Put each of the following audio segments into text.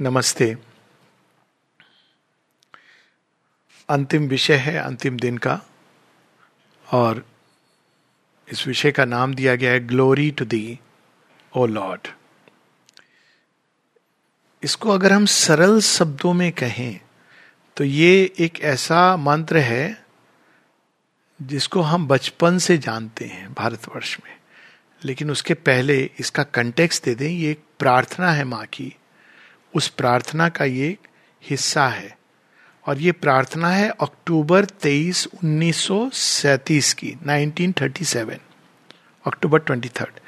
नमस्ते। अंतिम विषय है, अंतिम दिन का, और इस विषय का नाम दिया गया है glory to thee O Lord इसको अगर हम सरल शब्दों में कहें तो ये एक ऐसा मंत्र है, जिसको हम बचपन से जानते हैं, भारतवर्ष में। लेकिन उसके पहले इसका कंटेक्स दे दें, ये एक प्रार्थना है माँ की। उस प्रार्थना का ये हिस्सा है। और ये प्रार्थना है अक्टूबर तेईस उन्नीस की 1937 अक्टूबर ट्वेंटी थर्ड।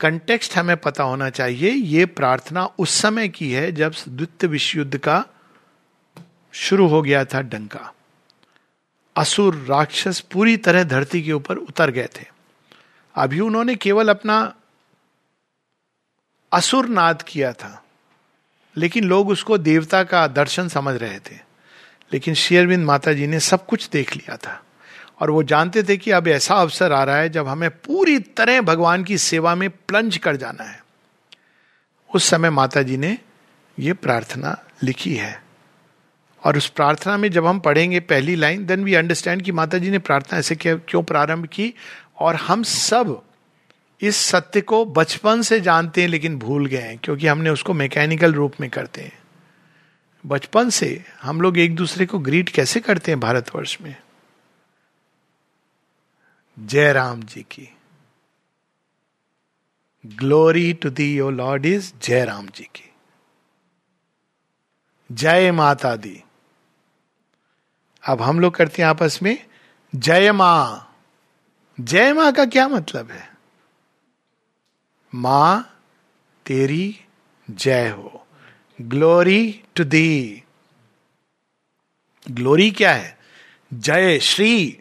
कंटेक्स्ट हमें पता होना चाहिए, ये प्रार्थना उस समय की है जब द्वितीय विश्व युद्ध का शुरू हो गया था डंका। असुर राक्षस पूरी तरह धरती के ऊपर उतर गए थे। अभी उन्होंने केवल अपना असुर नाद किया था। लेकिन लोग उसको देवता का दर्शन समझ रहे थे। लेकिन शेयरविंद माता जी ने सब कुछ देख लिया था। और वो जानते थे कि अब ऐसा अवसर आ रहा है जब हमें पूरी तरह भगवान की सेवा में प्लंज कर जाना है। उस समय माता जी ने ये प्रार्थना लिखी है। और उस प्रार्थना में जब हम पढ़ेंगे पहली लाइन देन वी अंडरस्टैंड कि माता जी ने प्रार्थना ऐसे क्यों प्रारंभ की, और हम सब इस सत्य को बचपन से जानते हैं, लेकिन भूल गए हैं, क्योंकि हमने उसको मैकेनिकल रूप में करते हैं। बचपन से हम लोग एक दूसरे को ग्रीट कैसे करते हैं भारतवर्ष में? जय राम जी की। Glory to thee your Lord is जय राम जी की। जय माता दी। अब हम लोग करते हैं आपस में जय माँ। जय माँ का क्या मतलब है? माँ, तेरी जय हो। ग्लोरी टू दी ग्लोरी क्या है? जय श्री।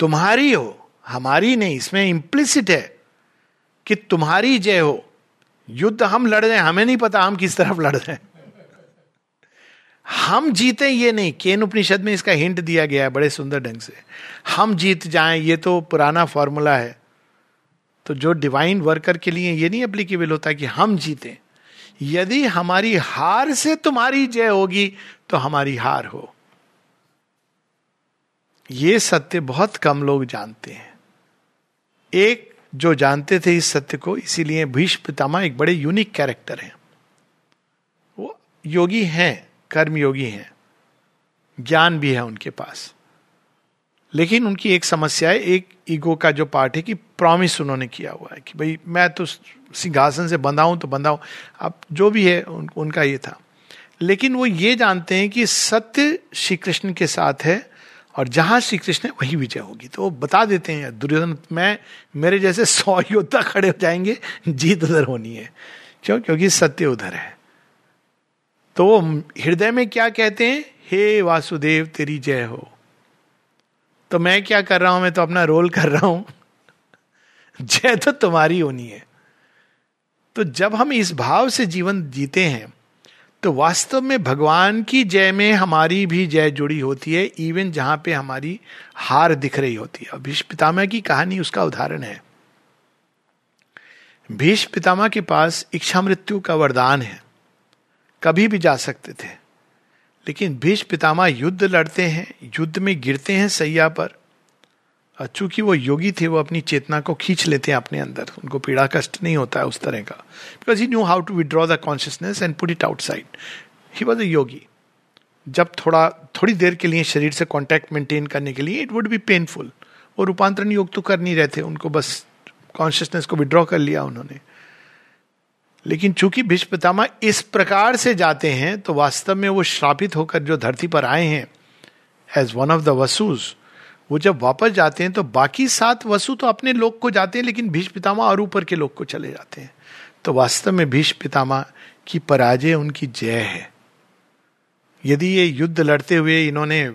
तुम्हारी हो, हमारी नहीं, इसमें इंप्लिसिट है कि तुम्हारी जय हो। युद्ध हम लड़ रहे हैं, हमें नहीं पता हम किस तरफ़ लड़ रहे हैं। हम जीते ये नहीं, केन उपनिषद में इसका हिंट दिया गया है बड़े सुंदर ढंग से। हम जीत जाएँ, ये तो पुराना फॉर्मूला है। तो जो डिवाइन वर्कर के लिए ये नहीं एप्लीकेबल होता कि हम जीते। यदि हमारी हार से तुम्हारी जय होगी तो हमारी हार हो। ये सत्य बहुत कम लोग जानते हैं। एक जो जानते थे इस सत्य को, इसीलिए भीष्म पितामह एक बड़े यूनिक कैरेक्टर हैं। वो योगी हैं कर्म योगी हैं। ज्ञान भी है उनके पास। लेकिन उनकी एक समस्या है एक ईगो का जो पार्ट है कि प्रॉमिस उन्होंने किया हुआ है कि भाई मैं तो सिंहासन से बंधाऊं तो बंधाऊं अब जो भी है उन, उनका ये था। लेकिन वो ये जानते हैं कि सत्य श्री कृष्ण के साथ है और जहाँ श्री कृष्ण है वही विजय होगी। तो वो बता देते हैं दुर्योधन मैं मेरे जैसे सौ योद्धा खड़े हो जाएँगे जीत उधर होनी है। क्यों? क्योंकि सत्य उधर है। तो हृदय में क्या कहते हैं? हे वासुदेव तेरी जय हो। तो मैं क्या कर रहा हूँ? मैं तो अपना रोल कर रहा हूँ। जय तो तुम्हारी होनी है। तो जब हम इस भाव से जीवन जीते हैं तो वास्तव में भगवान की जय में हमारी भी जय जुड़ी होती है इवन जहाँ पे हमारी हार दिख रही होती है। भीष्म पितामह की कहानी उसका उदाहरण है। भीष्म पितामह के पास इच्छा मृत्यु का वरदान है। कभी भी जा सकते थे। लेकिन भीष्म पितामह युद्ध लड़ते हैं, युद्ध में गिरते हैं सैया पर। चूँकि वो योगी थे, वो अपनी चेतना को खींच लेते हैं अपने अंदर। उनको पीड़ा कष्ट नहीं होता है उस तरह का। Because he knew how to withdraw the consciousness and put it outside he was a yogi जब थोड़ा, थोड़ी देर के लिए शरीर से कॉन्टैक्ट मेंटेन करने के लिए इट वुड बी पेनफुल वो रूपांतरण योग तो कर नहीं रहे थे। उनको बस कॉन्शियसनेस को विड्रॉ कर लिया उन्होंने। लेकिन चूँकि भीष्म पितामह इस प्रकार से जाते हैं तो वास्तव में वो श्रापित होकर जो धरती पर आए हैं एज वन ऑफ़ द वसूज वो जब वापस जाते हैं तो बाकी सात वसु तो अपने लोग को जाते हैं, लेकिन भीष्म पितामह और ऊपर के लोग को चले जाते हैं। तो वास्तव में भीष्म पितामह की पराजय उनकी जय है। यदि ये युद्ध लड़ते हुए इन्होंने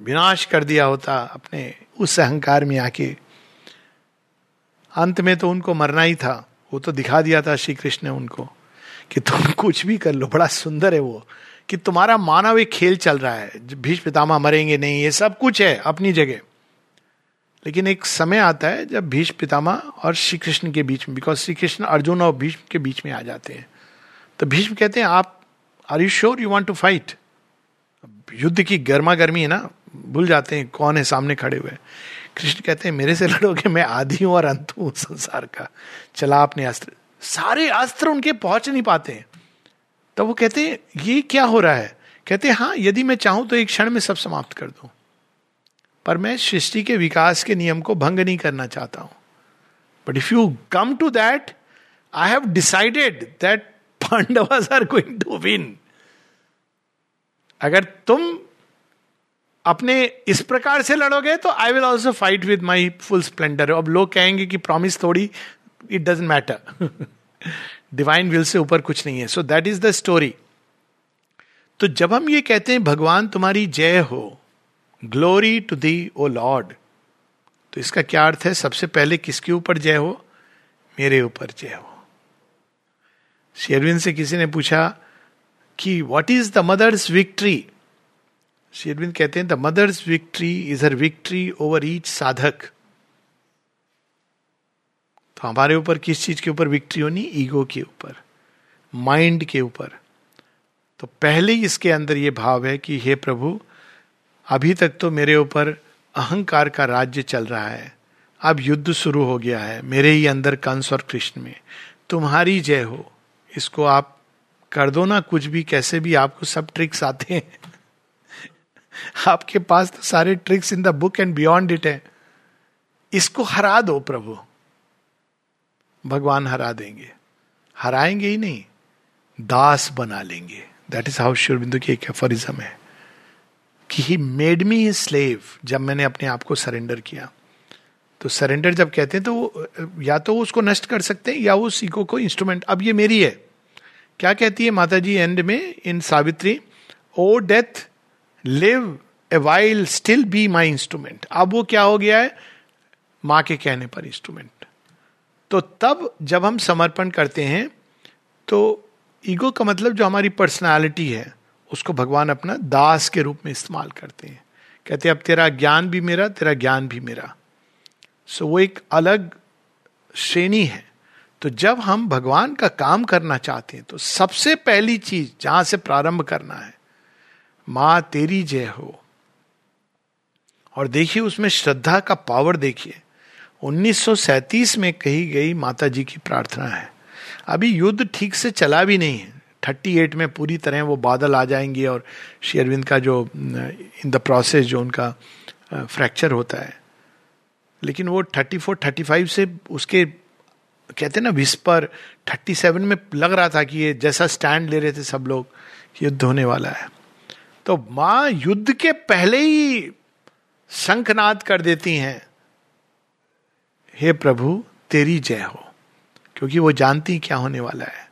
विनाश कर दिया होता अपने उस अहंकार में आके, अंत में तो उनको मरना ही था। वो तो दिखा दिया था श्री कृष्ण ने उनको कि तुम कुछ भी कर लो, बड़ा सुंदर है वो, कि तुम्हारा मानव एक खेल चल रहा है भीष्म पितामह मरेंगे नहीं, ये सब कुछ है अपनी जगह। लेकिन एक समय आता है जब भीष्म पितामह और श्री कृष्ण के बीच में बिकॉज़ श्री कृष्ण अर्जुन और भीष्म के बीच में आ जाते हैं। तो भीष्म कहते हैं, आप are you sure you want to fight युद्ध की गर्मा गर्मी है ना, भूल जाते हैं कौन है सामने खड़े हुए। कृष्ण कहते हैं, मेरे से लड़ोगे, मैं आदि हूँ और अंत हूँ संसार का। चला अपने अस्त्र। सारे अस्त्र उनके पहुँच नहीं पाते हैं। तो वो कहते हैं, ये क्या हो रहा है? कहते हैं हाँ यदि मैं चाहूँ तो एक क्षण में सब समाप्त कर दूँ। पर मैं सृष्टि के विकास के नियम को भंग नहीं करना चाहता हूँ। But if you come to that I have decided that Pandavas are going to win अगर तुम अपने इस प्रकार से लड़ोगे तो I will also fight with my full splendour अब लोग कहेंगे कि प्रॉमिस थोड़ी it doesn't matter divine will से ऊपर कुछ नहीं है. So that is the story तो जब हम ये कहते हैं, भगवान, तुम्हारी जय हो. Glory to thee O Lord तो इसका क्या अर्थ है? सबसे पहले किसके ऊपर जय हो? मेरे ऊपर जय हो. शेरविन से किसी ने पूछा कि what is the mother's victory Sherwin कहते हैं the mother's victory is her victory over each sadhak. तो हमारे ऊपर किस चीज़ के ऊपर विक्ट्री होनी? ईगो के ऊपर माइंड के ऊपर। तो पहले ही इसके अंदर यह भाव है कि, हे प्रभु, अभी तक तो मेरे ऊपर अहंकार का राज्य चल रहा है। अब युद्ध शुरू हो गया है, मेरे ही अंदर कंस और कृष्ण में। तुम्हारी जय हो। इसको आप कर दो ना, कुछ भी, कैसे भी आपको सब ट्रिक्स आते हैं। आपके पास तो सारे tricks in the book and beyond it है। इसको हरा दो प्रभु। भगवान हरा देंगे। हराएँगे ही नहीं, दास बना लेंगे। दैट इज़ हाउ शिवबिंदु की एक एफरिज्म है कि ही मेड मी स्लेव जब मैंने अपने आप को सरेंडर किया। तो सरेंडर जब कहते हैं तो या तो उसको नष्ट कर सकते हैं, या वो सीको को इंस्ट्रूमेंट अब ये मेरी है। क्या कहती है माता जी एंड में in Savitri? O death live a while still be my instrument अब वो क्या हो गया है? माँ के कहने पर इंस्ट्रूमेंट तो तब जब हम समर्पण करते हैं तो ईगो का मतलब जो हमारी पर्सनालिटी है, उसको भगवान अपना दास के रूप में इस्तेमाल करते हैं। कहते हैं, अब तेरा ज्ञान भी मेरा, तेरा ज्ञान भी मेरा. सो वो एक अलग श्रेणी है। तो जब हम भगवान का काम करना चाहते हैं तो सबसे पहली चीज़ जहाँ से प्रारंभ करना है माँ तेरी जय हो। और देखिए उसमें श्रद्धा का पावर देखिए। 1937 में कही गई माता जी की प्रार्थना है। अभी युद्ध ठीक से चला भी नहीं है। थर्टी एट में पूरी तरह वो बादल आ जाएँगे और शेरविंद का जो, इन द प्रोसेस जो उनका फ्रैक्चर होता है। लेकिन वो थर्टी फोर, थर्टी फाइव से उसके, कहते ना विस्पर थर्टी सेवन में लग रहा था कि ये जैसा स्टैंड ले रहे थे सब लोग युद्ध होने वाला है। तो माँ युद्ध के पहले ही शंखनाद कर देती हैं। हे प्रभु, तेरी जय हो, क्योंकि वो जानती क्या होने वाला है।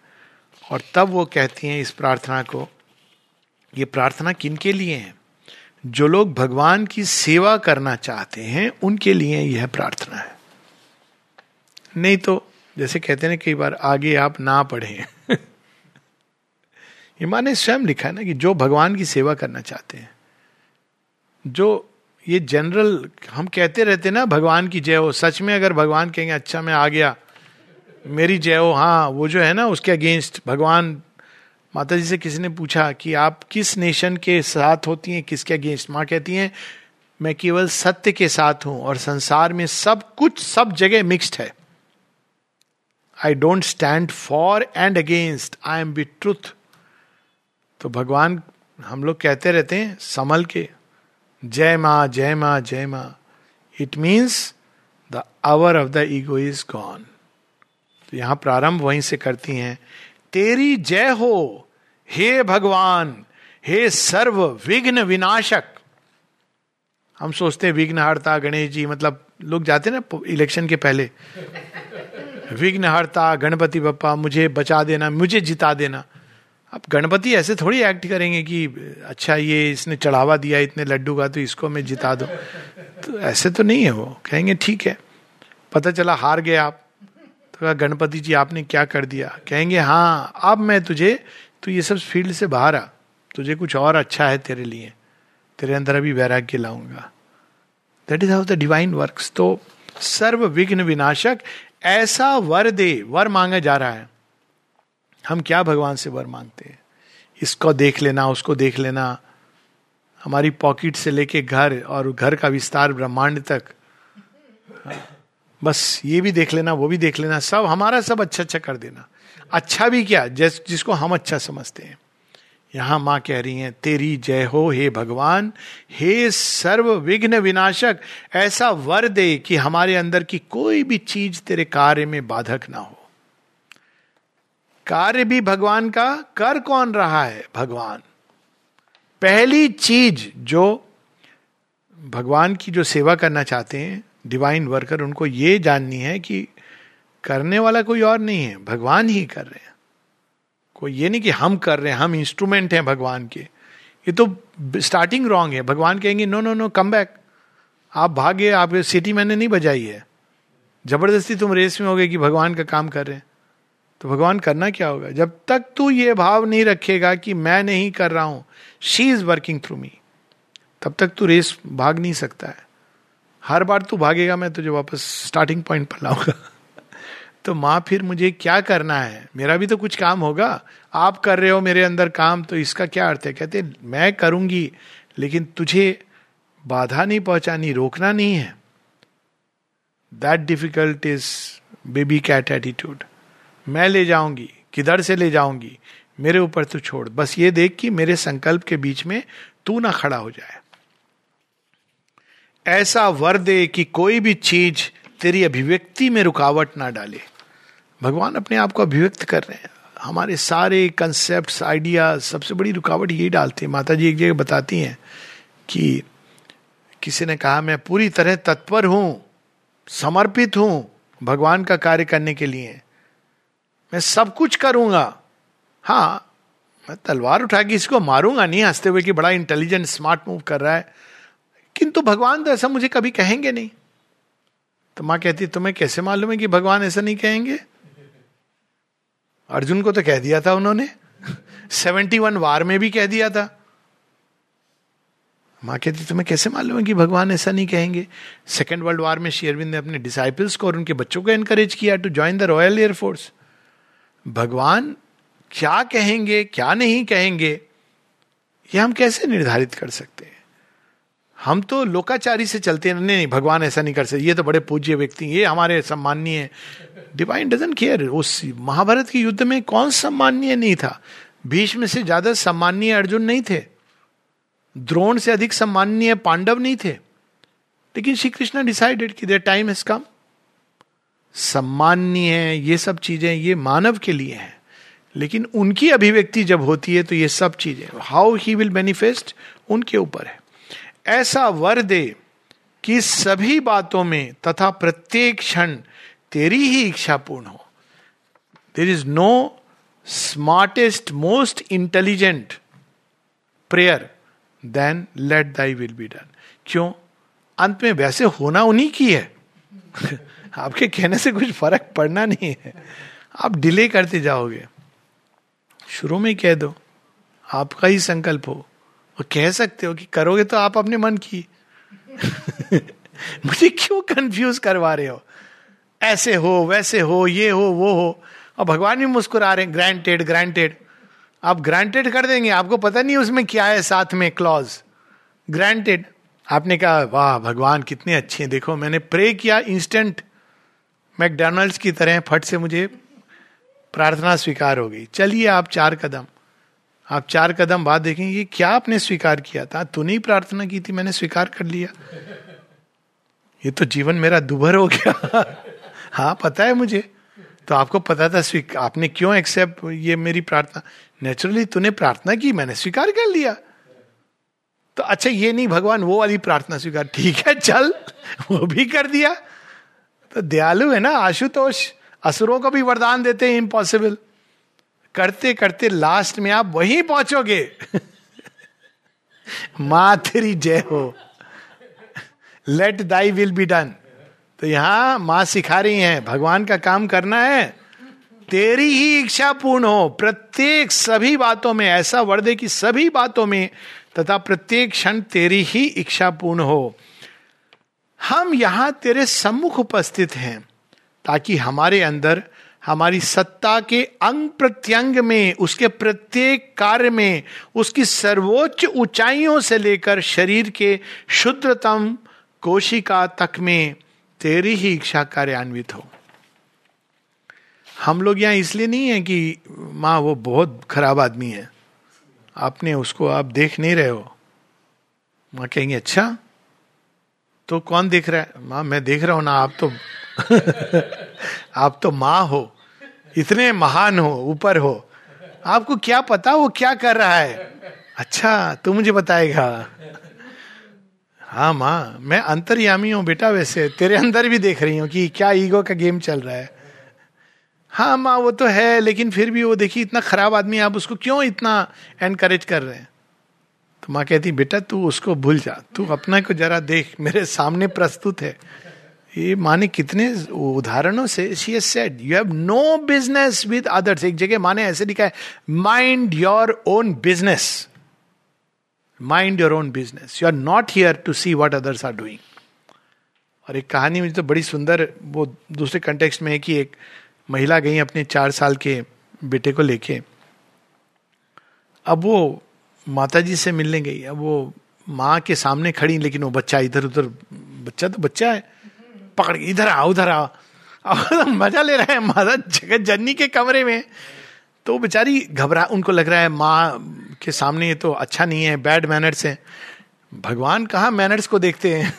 और तब वो कहती हैं इस प्रार्थना को, ये प्रार्थना किन के लिए है? जो लोग भगवान की सेवा करना चाहते हैं, उनके लिए यह प्रार्थना है। नहीं तो जैसे कहते हैं कई बार आगे आप ना पढ़ें। ईमान ने स्वयं लिखा है ना कि जो भगवान की सेवा करना चाहते हैं, जो ये जनरल हम कहते रहते ना, भगवान की जय हो, सच में अगर भगवान कहेंगे अच्छा मैं आ गया, मेरी जय हो हाँ वो जो है ना, उसके अगेंस्ट भगवान माता जी से किसी ने पूछा कि आप किस नेशन के साथ होती हैं, किसके अगेंस्ट माँ कहती हैं, मैं केवल सत्य के साथ हूँ और संसार में सब कुछ, सब जगह मिक्स्ड है। I don't stand for and against I am be truth तो भगवान हम लोग कहते रहते हैं, संभल के, जय माँ जय माँ जय माँ। It means the hour of the ego is gone तो यहाँ प्रारंभ वहीं से करती हैं। तेरी जय हो, हे भगवान, हे सर्व विघ्न विनाशक। हम सोचते हैं विघ्न हरता गणेश जी मतलब लोग जाते ना इलेक्शन के पहले। विघ्न हरता गणपति बप्पा, मुझे बचा देना, मुझे जिता देना। अब गणपति ऐसे थोड़ी एक्ट करेंगे कि अच्छा ये इसने चढ़ावा दिया, इतने लड्डू का तो इसको मैं जिता दो। तो ऐसे तो नहीं है वो। कहेंगे, ठीक है। पता चला हार गए आप। तो कहा, गणपति जी, आपने क्या कर दिया? कहेंगे हाँ अब मैं तुझे, तू ये सब फ़ील्ड से बाहर आ। तुझे कुछ और अच्छा है तेरे लिए। तेरे अंदर अभी वैराग्य लाऊँगा। That is how the divine work तो सर्व विघ्न विनाशक, ऐसा वर दे, वर मांगा जा रहा है। हम क्या भगवान से वर मांगते हैं? इसको देख लेना, उसको देख लेना। हमारी पॉकेट से लेके घर और घर का विस्तार ब्रह्मांड तक। बस ये भी देख लेना, वो भी देख लेना, सब हमारा सब अच्छा अच्छा कर देना। अच्छा भी क्या? जिस, जिसको हम अच्छा समझते हैं। यहाँ माँ कह रही हैं, तेरी जय हो, हे भगवान, हे सर्व विघ्न विनाशक, ऐसा वर दे कि हमारे अंदर की कोई भी चीज़ तेरे कार्य में बाधक ना हो। कार्य भी भगवान का, कर कौन रहा है भगवान? पहली चीज़ जो भगवान की जो सेवा करना चाहते हैं डिवाइन वर्कर उनको ये जाननी है कि करने वाला कोई और नहीं है, भगवान ही कर रहे हैं। कोई ये नहीं कि हम कर रहे हैं, हम इंस्ट्रूमेंट हैं भगवान के। ये तो स्टार्टिंग रॉन्ग है। भगवान कहेंगे no no no come back आप भागे आप सिटी मैंने नहीं बजाई है। ज़बरदस्ती तुम रेस में हो गए कि भगवान का काम कर रहे हैं। तो भगवान करना क्या होगा? जब तक तू ये भाव नहीं रखेगा कि मैं नहीं कर रहा हूँ she is working through me तब तक तू रेस भाग नहीं सकता है। हर बार तू भागेगा, मैं तुझे वापस स्टार्टिंग पॉइंट पर लाऊँगा। तो माँ, फिर मुझे क्या करना है? मेरा भी तो कुछ काम होगा। आप कर रहे हो मेरे अंदर काम तो इसका क्या अर्थ है? कहते, मैं करूँगी, लेकिन तुझे बाधा नहीं पहुंचानी, रोकना नहीं है। That difficult is baby cat attitude मैं ले जाऊँगी, किधर से ले जाऊँगी? मेरे ऊपर तू छोड़। बस ये देख कि मेरे संकल्प के बीच में तू ना खड़ा हो जाए। ऐसा वर दे कि कोई भी चीज़ तेरी अभिव्यक्ति में रुकावट ना डाले। भगवान अपने आप को अभिव्यक्त कर रहे हैं। हमारे सारे कंसेप्ट आइडिया सबसे बड़ी रुकावट यही डालते हैं। माता जी एक जगह बताती हैं कि किसी ने कहा, मैं पूरी तरह तत्पर हूँ, समर्पित हूँ भगवान का कार्य करने के लिए। मैं सब कुछ करूँगा। हाँ मैं तलवार उठा के इसको मारूँगा नहीं, हँसते हुए कि बड़ा इंटेलिजेंट स्मार्ट मूव कर रहा है। किंतु भगवान तो ऐसा मुझे कभी कहेंगे नहीं। तो माँ कहती, तुम्हें कैसे मालूम है कि भगवान ऐसा नहीं कहेंगे? अर्जुन को तो कह दिया था उन्होंने। सेवेंटी वन वार में भी कह दिया था। माँ कहती, तुम्हें कैसे मालूम है कि भगवान ऐसा नहीं कहेंगे? सेकेंड वर्ल्ड वार में शेयरविंद ने अपने डिसाइपल्स को और उनके बच्चों को एनकरेज किया to join the royal air force भगवान क्या कहेंगे, क्या नहीं कहेंगे, ये हम कैसे निर्धारित कर सकते हैं? हम तो लोकाचारी से चलते हैं। नहीं नहीं, भगवान ऐसा नहीं कर सकते। ये तो बड़े पूज्य व्यक्ति ये हमारे सम्माननीय डिवाइन डजन केयर उस महाभारत के युद्ध में कौन सम्माननीय नहीं था? भीष्म से ज़्यादा सम्माननीय अर्जुन नहीं थे। द्रोण से अधिक सम्माननीय पांडव नहीं थे। लेकिन श्री कृष्ण डिसाइडेड कि देर टाइम हैज़ कम सम्माननीय है, ये सब चीज़ें, ये मानव के लिए हैं। लेकिन उनकी अभिव्यक्ति जब होती है तो ये सब चीज़ें हाउ ही विल मैनिफेस्ट उनके ऊपर है। ऐसा वर दे कि सभी बातों में तथा प्रत्येक क्षण तेरी ही इच्छा पूर्ण हो। There is no smartest most intelligent prayer than let thy will be done क्यों? अंत में वैसे होना उन्हीं की है। आपके कहने से कुछ फ़र्क पड़ना नहीं है। आप डिले करते जाओगे। शुरू में कह दो। आपका ही संकल्प हो। और कह सकते हो कि करोगे तो आप अपने मन की। मुझे क्यों कंफ्यूज करवा रहे हो? ऐसे हो, वैसे हो, ये हो, वो हो। और भगवान भी मुस्कुरा रहे हैं ग्रांटेड ग्रांटेड आप ग्रांटेड कर देंगे। आपको पता नहीं उसमें क्या है साथ में क्लॉज ग्रांटेड आपने कहा, वाह, भगवान कितने अच्छे हैं। देखो, मैंने प्रे किया इंस्टेंट मैकडोनल्ड्स की तरह फट से मुझे प्रार्थना स्वीकार हो गई। चलिए आप चार कदम। आप चार कदम बाद देखेंगे क्या आपने स्वीकार किया था? तूने ही प्रार्थना की थी, मैंने स्वीकार कर लिया। ये तो जीवन मेरा दुभर हो गया। हाँ पता है मुझे। तो आपको पता था आपने क्यों एक्सेप्ट ये मेरी प्रार्थना? नेचुरली तूने प्रार्थना की, मैंने स्वीकार कर लिया। तो अच्छा ये नहीं, भगवान वो वाली प्रार्थना स्वीकार। ठीक है, चल। वो भी कर दिया। तो दयालु है ना, आशुतोष, असुरों को भी वरदान देते हैं इम्पॉसिबल करते करते लास्ट में आप वहीं पहुंचोगे। माँ तेरी जय हो। Let thy will be done तो यहाँ माँ सिखा रही हैं, भगवान का काम करना है। तेरी ही इच्छा पूर्ण हो। प्रत्येक सभी बातों में, ऐसा वर्दे की सभी बातों में, तथा प्रत्येक क्षण तेरी ही इच्छा पूर्ण हो। हम यहाँ तेरे सम्मुख उपस्थित हैं, ताकि हमारे अंदर, हमारी सत्ता के अंग प्रत्यंग में, उसके प्रत्येक कार्य में, उसकी सर्वोच्च ऊंचाइयों से लेकर शरीर के शुद्धतम कोशिका तक में तेरी ही इच्छा कार्यान्वित हो। हम लोग यहाँ इसलिए नहीं है कि माँ वो बहुत खराब आदमी है। आपने उसको आप देख नहीं रहे हो। माँ कहेंगे अच्छा तो कौन देख रहा है? माँ, मैं देख रहा हूँ ना, आप तो आप तो माँ हो। इतने महान हो, ऊपर हो। आपको क्या पता वो क्या कर रहा है? अच्छा तू मुझे बताएगा। हाँ माँ, मैं अंतर्यामी हूँ बेटा वैसे। तेरे अंदर भी देख रही हूँ कि क्या ईगो का गेम चल रहा है। हाँ माँ, वो तो है, लेकिन फिर भी वो देखिए, इतना खराब आदमी आप उसको क्यों इतना एनकरेज कर रहे हैं? तो माँ कहती, बेटा, तू उसको भूल जा। तू अपना को जरा देख, मेरे सामने प्रस्तुत है। ये माने कितने उदाहरणों से she has said you have no business with others एक जगह माने ऐसे लिखा है mind your own business mind your own business you are not here to see what others are doing और एक कहानी मुझे तो बड़ी सुंदर, वो दूसरे कंटेक्स्ट में है कि एक महिला गई अपने चार साल के बेटे को लेके। अब वो माता जी से मिलने गई। अब वो माँ के सामने खड़ी, लेकिन वो बच्चा इधर उधर, बच्चा तो बच्चा है। पकड़ इधर आओ, उधर आओ। अब मज़ा ले रहा है, माता जगत जननी के कमरे में। तो बेचारी घबरा, उनको लग रहा है माँ के सामने ये तो अच्छा नहीं है बैड मैनर्स है। भगवान कहा मैनर्स को देखते हैं?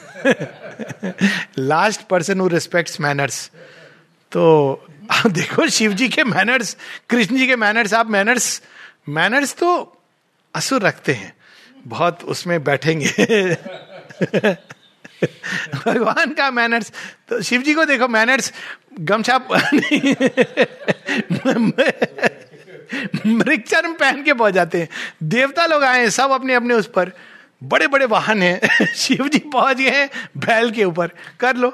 Last person who respects manners तो आप देखो शिव जी के मैनर्स कृष्ण जी के मैनर्स आप मैनर्स मैनर्स तो असुर रखते हैं। बहुत उसमें बैठेंगे। भगवान का मैनर्स तो शिव जी को देखो मैनर्स गमछा मृक्षर्म पहन के पहुँच जाते हैं। देवता लोग आए सब अपने अपने उस पर। बड़े बड़े वाहन हैं। शिव जी पहुँच गए हैं बैल के ऊपर। कर लो।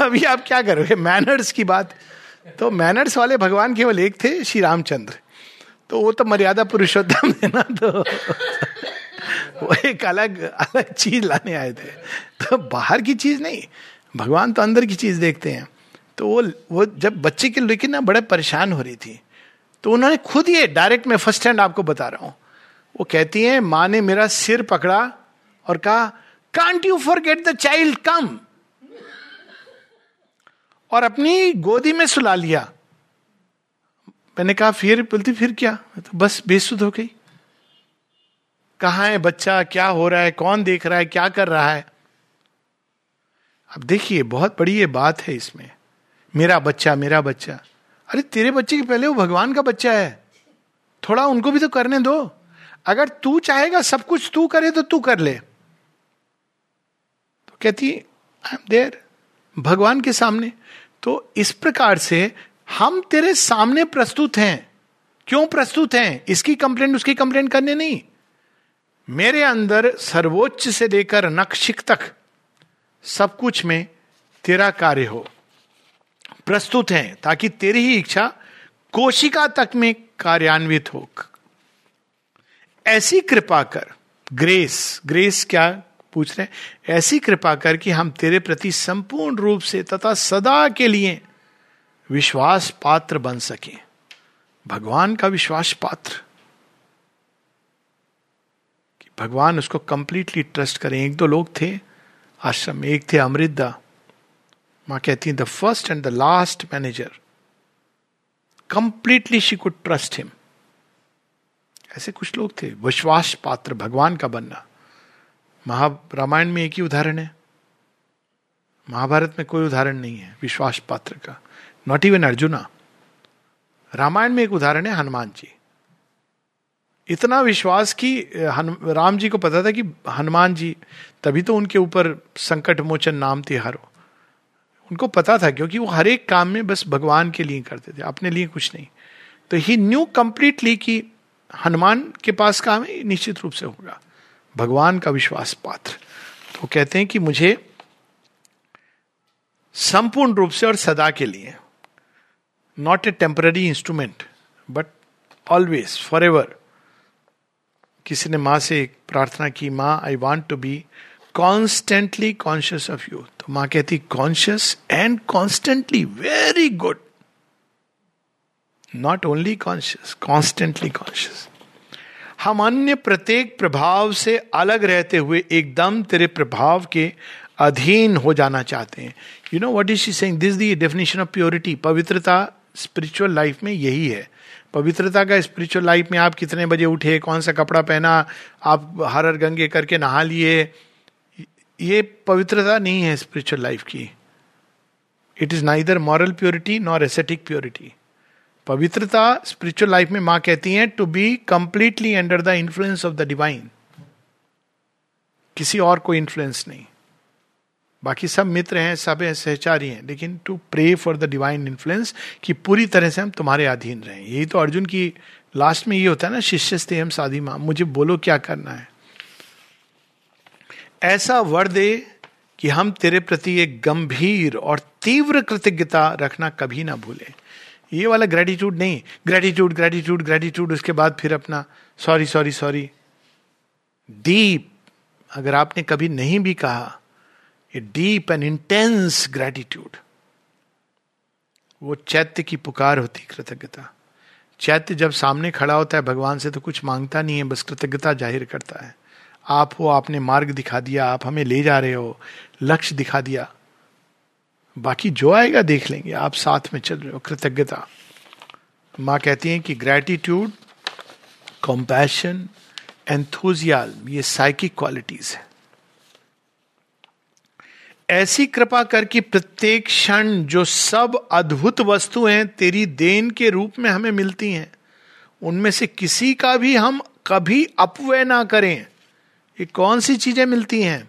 अभी आप क्या करोगे? मैनर्स की बात। तो मैनर्स वाले भगवान केवल एक थे, श्री रामचंद्र। तो वो तो मर्यादा पुरुषोत्तम है ना तो वो एक अलग अलग चीज़ लाने आए थे। तो बाहर की चीज़ नहीं, भगवान तो अंदर की चीज़ देखते हैं। तो वो वो जब बच्चे के लेकिन ना बड़े परेशान हो रही थी तो उन्होंने खुद ये डायरेक्ट मैं फ़र्स्ट हैंड आपको बता रहा हूँ। वो कहती हैं, माँ ने मेरा सिर पकड़ा और कहा can't you forget the child come और अपनी गोदी में सुला लिया। मैंने कहा, फिर, बोलती, फिर क्या? तो बस बेसुद हो गई। कहा है बच्चा? क्या हो रहा है? कौन देख रहा है? क्या कर रहा है? अब देखिए, बहुत बड़ी ये बात है इसमें। मेरा बच्चा मेरा बच्चा। अरे, तेरे बच्चे के पहले वो भगवान का बच्चा है। थोड़ा उनको भी तो करने दो। अगर तू चाहेगा सब कुछ तू करे तो तू कर ले। तो कहती आई एम देर भगवान के सामने। तो इस प्रकार से हम तेरे सामने प्रस्तुत हैं। क्यों प्रस्तुत हैं? इसकी कंप्लेंट उसकी कंप्लेंट करने नहीं। मेरे अंदर सर्वोच्च से लेकर नक्षिक तक सब कुछ में तेरा कार्य हो। प्रस्तुत हैं, ताकि तेरी ही इच्छा कोशिका तक में कार्यान्वित हो। ऐसी कृपा कर, ग्रेस ग्रेस क्या पूछ रहे हैं? ऐसी कृपा कर कि हम तेरे प्रति संपूर्ण रूप से तथा सदा के लिए विश्वास पात्र बन सके। भगवान का विश्वास पात्र कि भगवान उसको कंप्लीटली ट्रस्ट करें। एक दो लोग थे, आश्रम में एक थे अमृता। माँ कहती है the first and the last manager completely she could trust him ऐसे कुछ लोग थे विश्वास पात्र भगवान का बनना। महा रामायण में एक ही उदाहरण है। महाभारत में कोई उदाहरण नहीं है विश्वास पात्र का। नॉट इवन अर्जुना रामायण में एक उदाहरण है हनुमान जी इतना विश्वास कि राम जी को पता था कि हनुमान जी तभी तो उनके ऊपर संकट मोचन नाम थे हरो उनको पता था क्योंकि वो हर एक काम में बस भगवान के लिए करते थे अपने लिए कुछ नहीं तो ही न्यू कंप्लीटली कि हनुमान के पास काम है निश्चित रूप से होगा भगवान का विश्वास पात्र तो कहते हैं कि मुझे संपूर्ण रूप से और सदा के लिए not a temporary instrument but always forever किसी ने माँ से प्रार्थना की, माँ I want to be constantly conscious of you तो माँ कहती conscious and constantly very good not only conscious constantly conscious हम अन्य प्रत्येक प्रभाव से अलग रहते हुए एकदम तेरे प्रभाव के अधीन हो जाना चाहते हैं। You know what is she saying this the definition of purity पवित्रता स्पिरिचुअल लाइफ में यही है। पवित्रता का स्पिरिचुअल लाइफ में आप कितने बजे उठे, कौन सा कपड़ा पहना, आप हर हर गंगे करके नहा लिए, ये पवित्रता नहीं है स्पिरिचुअल लाइफ की। It is neither moral purity nor ascetic purity पवित्रता स्पिरिचुअल लाइफ में माँ कहती हैं to be completely under the influence of the divine किसी और को इन्फ्लुएंस नहीं। बाकी सब मित्र हैं, सब हैं, सहचारी हैं, लेकिन to pray for the divine influence कि पूरी तरह से हम तुम्हारे अधीन रहें। यही तो अर्जुन की लास्ट में ये होता है ना, शिष्य हम साधी माँ, मुझे बोलो क्या करना है? ऐसा वर दे कि हम तेरे प्रति एक गंभीर और तीव्र कृतज्ञता रखना कभी ना भूले। ये वाला ग्रेटिट्यूड नहीं ग्रेटिट्यूड ग्रेटिट्यूड ग्रेटिट्यूड उसके बाद फिर अपना सॉरी सॉरी सॉरी डीप अगर आपने कभी नहीं भी कहा a deep and intense gratitude वो चैत्य की पुकार होती कृतज्ञता। चैत्य जब सामने खड़ा होता है, भगवान से तो कुछ माँगता नहीं है, बस कृतज्ञता ज़ाहिर करता है। आप हो, आपने मार्ग दिखा दिया, आप हमें ले जा रहे हो, लक्ष्य दिखा दिया। बाकी जो आएगा देख लेंगे, आप साथ में चल रहे हो, कृतज्ञता। माँ कहती हैं कि ग्रेटिट्यूड कॉम्पैशन एंथोजियाल ये साइकिक क्वालिटीज है। ऐसी कृपा कर कि प्रत्येक क्षण जो सब अद्भुत वस्तु हैं, तेरी देन के रूप में हमें मिलती हैं। उनमें से किसी का भी हम कभी अपव्यय ना करें। ये कौन सी चीज़ें मिलती हैं?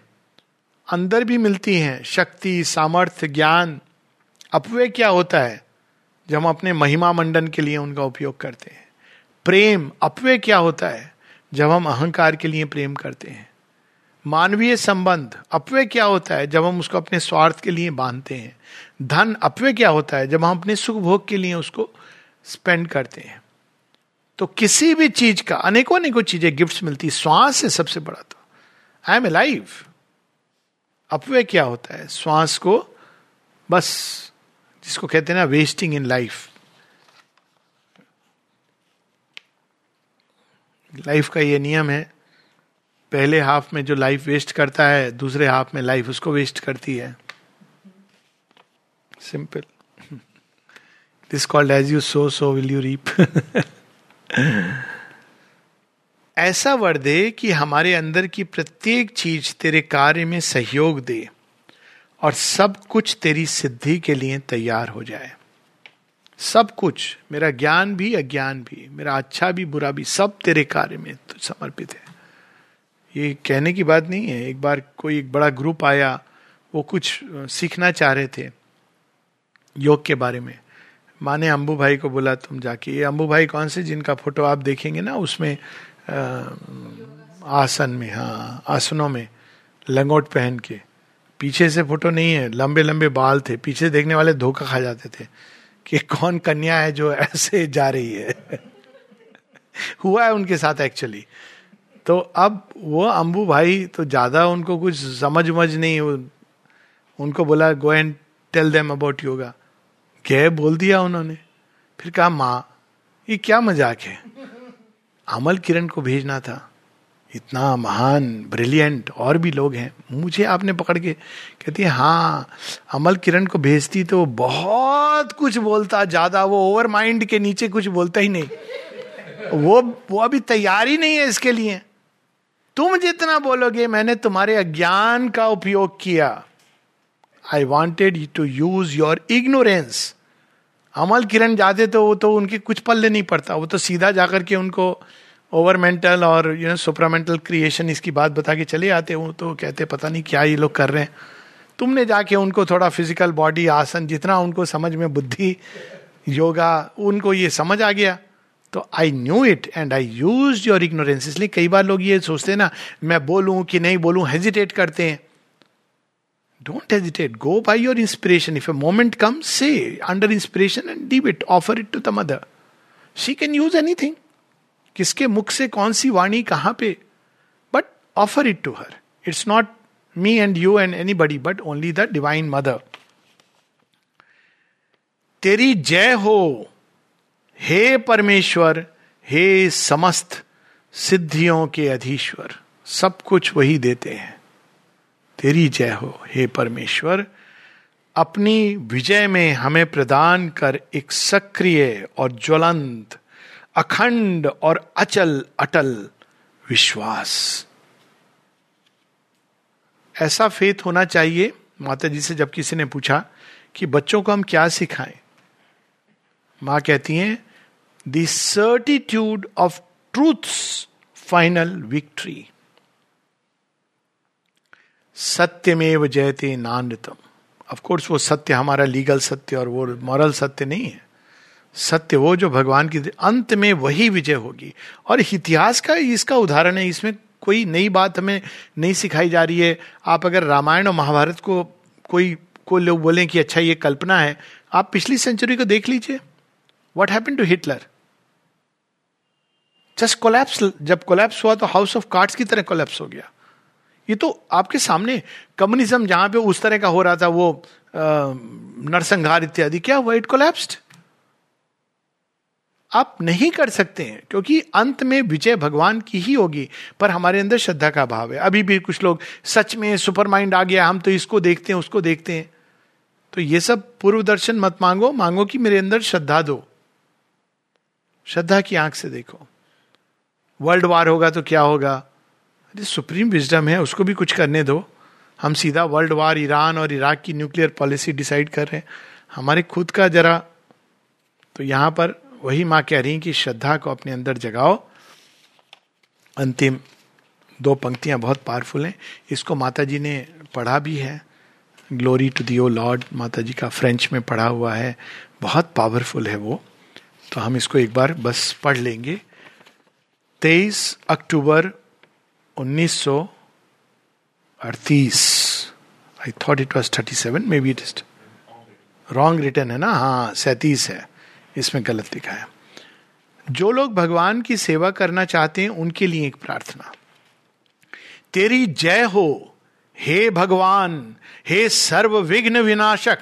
अंदर भी मिलती हैं। शक्ति, सामर्थ्य, ज्ञान। अपव्यय क्या होता है? जब हम अपने महिमा मंडन के लिए उनका उपयोग करते हैं। प्रेम, अपव्यय क्या होता है? जब हम अहंकार के लिए प्रेम करते हैं। मानवीय संबंध, अपव्यय क्या होता है जब हम उसको अपने स्वार्थ के लिए बांधते हैं? धन, अपव्यय क्या होता है जब हम अपने सुख भोग के लिए उसको स्पेंड करते हैं? तो किसी भी चीज़ का अनेकों अनेकों चीज़ें गिफ्ट्स मिलती श्वास है सबसे बड़ा तो। आई एम ए लाइफ अपव्यय क्या होता है? श्वास को बस, जिसको कहते हैं ना वेस्टिंग इन लाइफ लाइफ का ये नियम है पहले हाफ़ में जो लाइफ वेस्ट करता है, दूसरे हाफ़ में लाइफ उसको वेस्ट करती है। Simple. This called as you sow so will you reap ऐसा वर दे कि हमारे अंदर की प्रत्येक चीज़ तेरे कार्य में सहयोग दे और सब कुछ तेरी सिद्धि के लिए तैयार हो जाए। सब कुछ, मेरा ज्ञान भी, अज्ञान भी, मेरा अच्छा भी, बुरा भी, सब तेरे कार्य में तो समर्पित है। ये कहने की बात नहीं है। एक बार कोई एक बड़ा ग्रुप आया, वो कुछ सीखना चाह रहे थे योग के बारे में। माँ ने अम्बू भाई को बोला, तुम जाके ये अम्बू भाई कौन से जिनका फ़ोटो आप देखेंगे ना, उसमें आसन में हाँ आसनों में, लंगोट पहन के। पीछे से फ़ोटो नहीं है, लंबे लंबे बाल थे। पीछे देखने वाले धोखा खा जाते थे कि कौन कन्या है जो ऐसे जा रही है। हुआ है उनके साथ एक्चुअली तो अब वो अम्बू भाई तो ज़्यादा उनको कुछ समझ उमझ नहीं उनको बोला go and tell them about yoga क्या बोल दिया उन्होंने। फिर कहा, माँ, ये क्या मज़ाक है? अमल किरण को भेजना था। इतना महान ब्रिलियंट और भी लोग हैं। मुझे आपने पकड़ के कहती है हाँ अमल किरण को भेजती तो बहुत कुछ बोलता, ज़्यादा वो ओवर माइंड के नीचे कुछ बोलता ही नहीं। वो वो अभी तैयार ही नहीं है इसके लिए। तुम जितना बोलोगे, मैंने तुम्हारे अज्ञान का उपयोग किया। I wanted to use your ignorance Amal Kiran जाते तो वो तो उनके कुछ पल्ले नहीं पड़ता। वो तो सीधा जाकर के उनको ओवर मेंटल और यू नो सुपरामेंटल क्रिएशन इसकी बात बता के चले आते वो तो कहते पता नहीं क्या ये लोग कर रहे हैं? तुमने जाके उनको थोड़ा फ़िज़िकल बॉडी आसन, जितना उनको समझ में बुद्धि, योगा, उनको ये समझ आ गया। तो I knew it and I use your ignorance इसलिए कई बार लोग ये सोचते हैं ना, मैं बोलूँ कि नहीं बोलूँ हेजिटेट करते हैं। Don't hesitate go by your inspiration if a moment comes under inspiration and give it offer it to the mother she can use anything किसके मुख से कौन सी वाणी कहाँ पे? But offer it to her it's not me and you and anybody but only the divine mother तेरी जय हो। हे परमेश्वर, हे समस्त सिद्धियों के अधीश्वर, सब कुछ वही देते हैं। तेरी जय हो, हे परमेश्वर। अपनी विजय में हमें प्रदान कर एक सक्रिय और ज्वलंत, अखंड और अचल, अटल विश्वास। ऐसा फेथ होना चाहिए माता जी से जब किसी ने पूछा कि बच्चों को हम क्या सिखाएँ? माँ कहती हैं the certitude of truth final victory सत्यमेव जयते नान्यतम ऑफकोर्स वो सत्य हमारा लीगल सत्य और वो मॉरल सत्य नहीं है। सत्य वो जो भगवान की अंत में वही विजय होगी। और इतिहास का इसका उदाहरण है, इसमें कोई नई बात हमें नहीं सिखाई जा रही है। आप अगर रामायण और महाभारत को कोई, को लोग बोलें कि अच्छा ये कल्पना है, आप पिछली सेंचुरी को देख लीजिए। What happen to Hitler just collapse जब कोलैप्स हुआ तो हाउस ऑफ़ कार्ड्स की तरह कोलैप्स हो गया। ये तो आपके सामने कम्युनिज्म जहाँ पे उस तरह का हो रहा था, वो नरसंहार इत्यादि, क्या हुआ? इट कोलैप्स्ड आप नहीं कर सकते हैं, क्योंकि अंत में विजय भगवान की ही होगी, पर हमारे अंदर श्रद्धा का भाव है। अभी भी कुछ लोग सच में सुपर माइंड आ गया, हम तो इसको देखते हैं, उसको देखते हैं। तो ये सब पूर्व दर्शन मत मांगो मांगो कि मेरे अंदर श्रद्धा दो। श्रद्धा की आँख से देखो। वर्ल्ड वार होगा तो क्या होगा? अरे, सुप्रीम विजडम है, उसको भी कुछ करने दो। हम सीधा वर्ल्ड वार, ईरान और इराक की न्यूक्लियर पॉलिसी डिसाइड कर रहे हैं। हमारे खुद का जरा। तो यहाँ पर वही माँ कह रही कि श्रद्धा को अपने अंदर जगाओ। अंतिम दो पंक्तियाँ बहुत पावरफुल हैं। इसको माता जी ने पढ़ा भी है। Glory to thee O lord माता जी का फ्रेंच में पढ़ा हुआ है। बहुत पावरफुल है वो। तो हम इसको एक बार बस पढ़ लेंगे। तेईस अक्टूबर उन्नीस सौ अड़तीस। I thought it was thirty seven maybe it wrong return है ना? हाँ सैतीस है। इसमें गलत लिखा है। जो लोग भगवान की सेवा करना चाहते हैं, उनके लिए एक प्रार्थना। तेरी जय हो, हे भगवान, हे सर्व विघ्न विनाशक।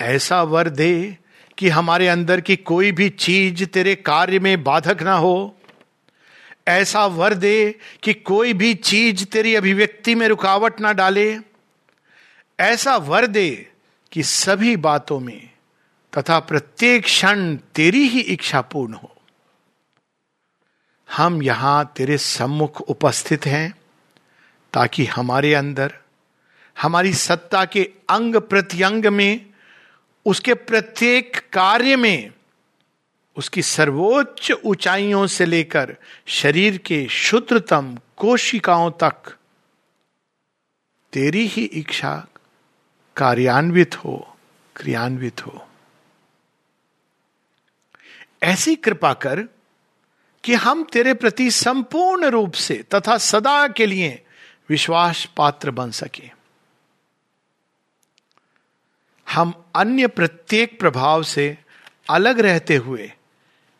ऐसा वर दे कि हमारे अंदर की कोई भी चीज़ तेरे कार्य में बाधक ना हो। ऐसा वर दे कि कोई भी चीज़ तेरी अभिव्यक्ति में रुकावट ना डाले। ऐसा वर दे कि सभी बातों में तथा प्रत्येक क्षण तेरी ही इच्छा पूर्ण हो। हम यहाँ तेरे सम्मुख उपस्थित हैं ताकि हमारे अंदर, हमारी सत्ता के अंग प्रत्यंग में उसके प्रत्येक कार्य में उसकी सर्वोच्च ऊंचाइयों से लेकर शरीर के शुद्धतम कोशिकाओं तक तेरी ही इच्छा कार्यान्वित हो, क्रियान्वित हो। ऐसी कृपा कर कि हम तेरे प्रति संपूर्ण रूप से तथा सदा के लिए विश्वास पात्र बन सके। हम अन्य प्रत्येक प्रभाव से अलग रहते हुए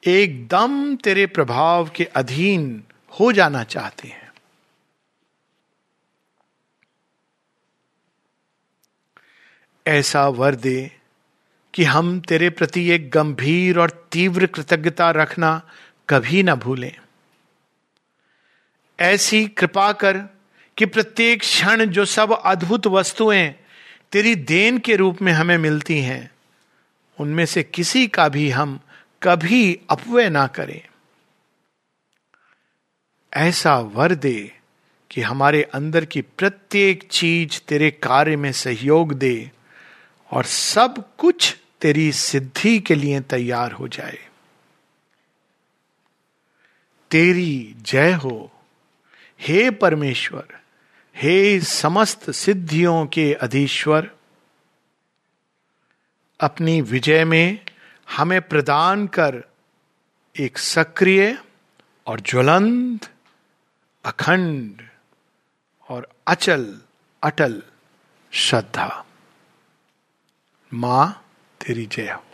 एकदम तेरे प्रभाव के अधीन हो जाना चाहते हैं। ऐसा वर दे कि हम तेरे प्रति एक गंभीर और तीव्र कृतज्ञता रखना कभी ना भूलें। ऐसी कृपा कर कि प्रत्येक क्षण जो सब अद्भुत वस्तुएँ तेरी देन के रूप में हमें मिलती हैं। उनमें से किसी का भी हम कभी अपव्य ना करें। ऐसा वर दे कि हमारे अंदर की प्रत्येक चीज़ तेरे कार्य में सहयोग दे और सब कुछ तेरी सिद्धि के लिए तैयार हो जाए। तेरी जय हो। हे परमेश्वर हे समस्त सिद्धियों के अधीश्वर, अपनी विजय में हमें प्रदान कर एक सक्रिय और ज्वलंत, अखंड और अचल, अटल श्रद्धा। माँ तेरी जय हो।